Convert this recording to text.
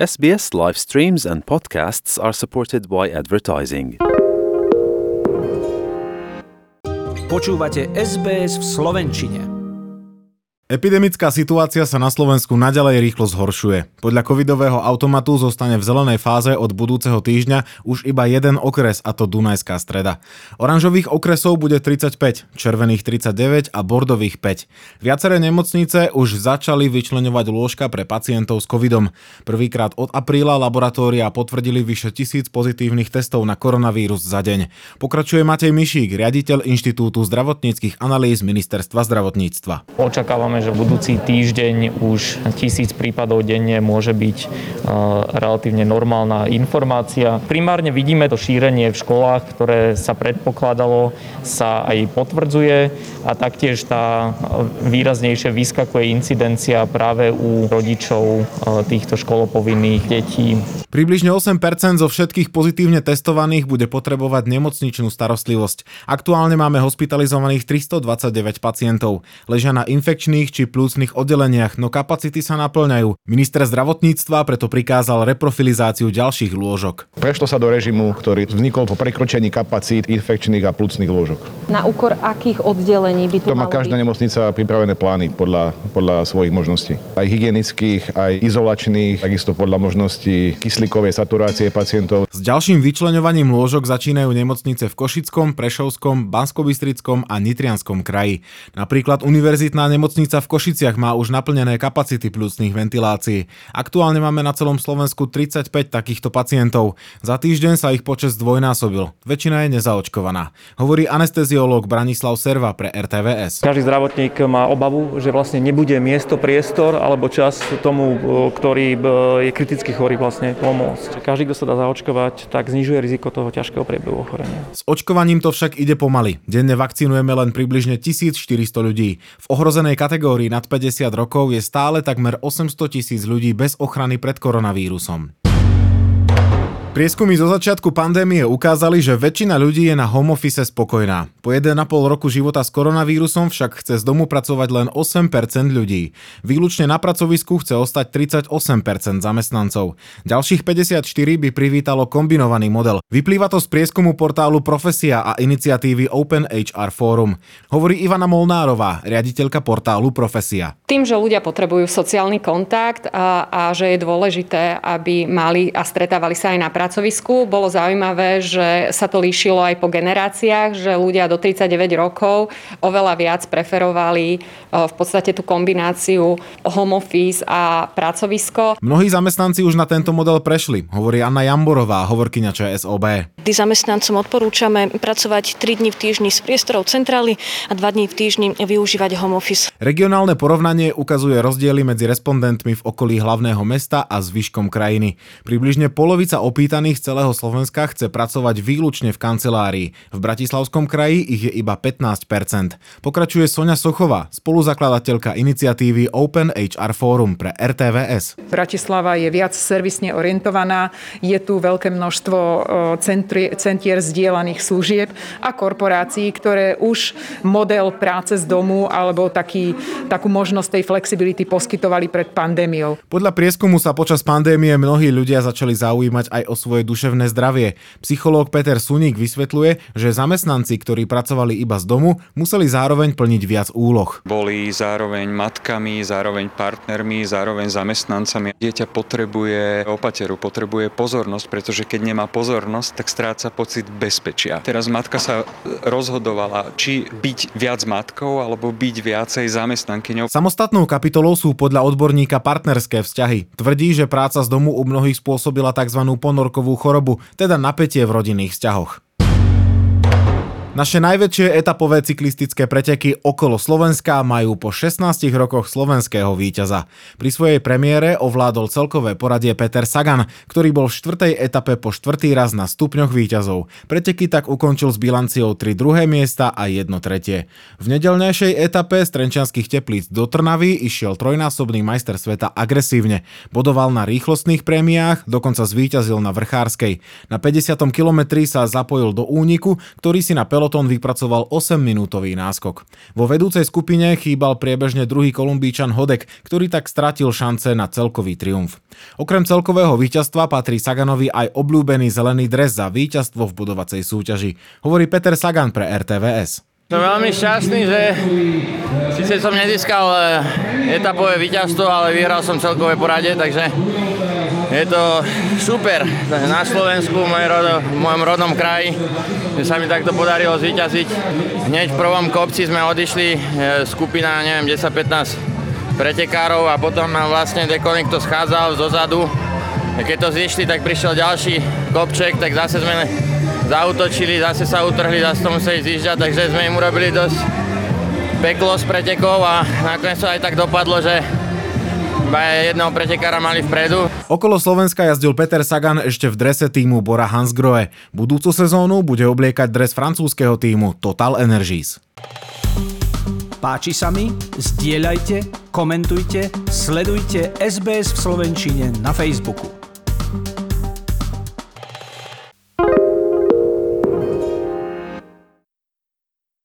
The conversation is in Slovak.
SBS live streams and podcasts are supported by advertising. Počúvate SBS v Slovenčine. Epidemická situácia sa na Slovensku naďalej rýchlo zhoršuje. Podľa covidového automatu zostane v zelenej fáze od budúceho týždňa už iba jeden okres, a to Dunajská streda. Oranžových okresov bude 35, červených 39 a bordových 5. Viaceré nemocnice už začali vyčleňovať lôžka pre pacientov s covidom. Prvýkrát od apríla laboratória potvrdili vyše tisíc pozitívnych testov na koronavírus za deň. Pokračuje Matej Mišík, riaditeľ Inštitútu zdravotníckých analýz Ministerstva zdravotníctva. Očakávame, že budúci týždeň už tisíc prípadov denne môže byť e, relatívne normálna informácia. Primárne vidíme to šírenie v školách, ktoré sa predpokladalo, sa aj potvrdzuje a taktiež tá výraznejšie vyskakuje incidencia práve u rodičov e, týchto školopovinných detí. Približne 8% zo všetkých pozitívne testovaných bude potrebovať nemocničnú starostlivosť. Aktuálne máme hospitalizovaných 329 pacientov. Ležia na infekčných či plúcnych oddeleniach, no kapacity sa naplňajú. Minister zdravotníctva preto prikázal reprofilizáciu ďalších lôžok. Prešlo sa do režimu, ktorý vznikol po prekročení kapacít infekčných a plúcnych lôžok. Na úkor akých oddelení by to, to má každá byť? nemocnica pripravené plány podľa, podľa svojich možností. Aj hygienických, aj izolačných, takisto podľa možností kyslíkovej saturácie pacientov. S ďalším vyčleňovaním lôžok začínajú nemocnice v Košickom, Prešovskom, Banskobystrickom a Nitrianskom kraji. Napríklad Univerzitná nemocnica v Košiciach má už naplnené kapacity plúcnych ventilácií. Aktuálne máme na celom Slovensku 35 takýchto pacientov. Za týždeň sa ich počet zdvojnásobil. Väčšina je nezaočkovaná. Hovorí anesteziológ Branislav Serva pre RTVS. Každý zdravotník má obavu, že vlastne nebude miesto, priestor alebo čas tomu, ktorý je kriticky chorý vlastne pomôcť. Každý, kto sa dá zaočkovať, tak znižuje riziko toho ťažkého priebehu ochorenia. S očkovaním to však ide pomaly. Denne vakcinujeme len približne 1400 ľudí. V ohrozenej kategórii nad 50 rokov je stále takmer 800 tisíc ľudí bez ochrany pred koronavírusom. Prieskumy zo začiatku pandémie ukázali, že väčšina ľudí je na home office spokojná. Po 1,5 roku života s koronavírusom však chce z domu pracovať len 8% ľudí. Výlučne na pracovisku chce ostať 38% zamestnancov. Ďalších 54 by privítalo kombinovaný model. Vyplýva to z prieskumu portálu Profesia a iniciatívy Open HR Forum. Hovorí Ivana Molnárová, riaditeľka portálu Profesia. Tým, že ľudia potrebujú sociálny kontakt a, a že je dôležité, aby mali a stretávali sa aj na pracovisku. Bolo zaujímavé, že sa to líšilo aj po generáciách, že ľudia do 39 rokov oveľa viac preferovali v podstate tú kombináciu home office a pracovisko. Mnohí zamestnanci už na tento model prešli, hovorí Anna Jamborová, hovorkyňa ČSOB. Tým zamestnancom odporúčame pracovať 3 dní v týždni z priestorov centrály a 2 dní v týždni využívať home office. Regionálne porovnanie ukazuje rozdiely medzi respondentmi v okolí hlavného mesta a zvyškom krajiny. Približne polovica opýtaných opýtaných z celého Slovenska chce pracovať výlučne v kancelárii. V Bratislavskom kraji ich je iba 15%. Pokračuje Sonia Sochová, spoluzakladateľka iniciatívy Open HR Forum pre RTVS. Bratislava je viac servisne orientovaná, je tu veľké množstvo centri, centier zdieľaných služieb a korporácií, ktoré už model práce z domu alebo taký, takú možnosť tej flexibility poskytovali pred pandémiou. Podľa prieskumu sa počas pandémie mnohí ľudia začali zaujímať aj o svoje duševné zdravie. Psychológ Peter Suník vysvetľuje, že zamestnanci, ktorí pracovali iba z domu, museli zároveň plniť viac úloh. Boli zároveň matkami, zároveň partnermi, zároveň zamestnancami. Dieťa potrebuje opateru, potrebuje pozornosť, pretože keď nemá pozornosť, tak stráca pocit bezpečia. Teraz matka sa rozhodovala, či byť viac matkou alebo byť viacej zamestnankyňou. Samostatnou kapitolou sú podľa odborníka partnerské vzťahy. Tvrdí, že práca z domu u mnohých spôsobila tzv. ponor ponorkovú chorobu, teda napätie v rodinných vzťahoch. Naše najväčšie etapové cyklistické preteky okolo Slovenska majú po 16 rokoch slovenského víťaza. Pri svojej premiére ovládol celkové poradie Peter Sagan, ktorý bol v štvrtej etape po štvrtý raz na stupňoch víťazov. Preteky tak ukončil s bilanciou 3 druhé miesta a 1 tretie. V nedelnejšej etape z Trenčianských teplíc do Trnavy išiel trojnásobný majster sveta agresívne. Bodoval na rýchlostných prémiách, dokonca zvíťazil na vrchárskej. Na 50. kilometri sa zapojil do úniku, ktorý si na peloton vypracoval 8-minútový náskok. Vo vedúcej skupine chýbal priebežne druhý kolumbíčan Hodek, ktorý tak stratil šance na celkový triumf. Okrem celkového víťazstva patrí Saganovi aj obľúbený zelený dres za víťazstvo v budovacej súťaži, hovorí Peter Sagan pre RTVS. Som veľmi šťastný, že síce som nezískal eh, etapové víťazstvo, ale vyhral som celkové porade, takže je to super na Slovensku, v mojom rodnom kraji, že sa mi takto podarilo zvíťaziť. Hneď v prvom kopci sme odišli, eh, skupina, neviem, 10-15 pretekárov a potom nám vlastne dekonik to schádzal zozadu. Keď to zišli, tak prišiel ďalší kopček, tak zase sme zautočili, zase sa utrhli, zase to museli zjížďať, takže sme im urobili dosť peklo z pretekov a nakoniec to aj tak dopadlo, že iba jedného pretekára mali vpredu. Okolo Slovenska jazdil Peter Sagan ešte v drese týmu Bora Hansgrohe. Budúcu sezónu bude obliekať dres francúzského týmu Total Energies. Páči sa mi? Zdieľajte, komentujte, sledujte SBS v Slovenčine na Facebooku.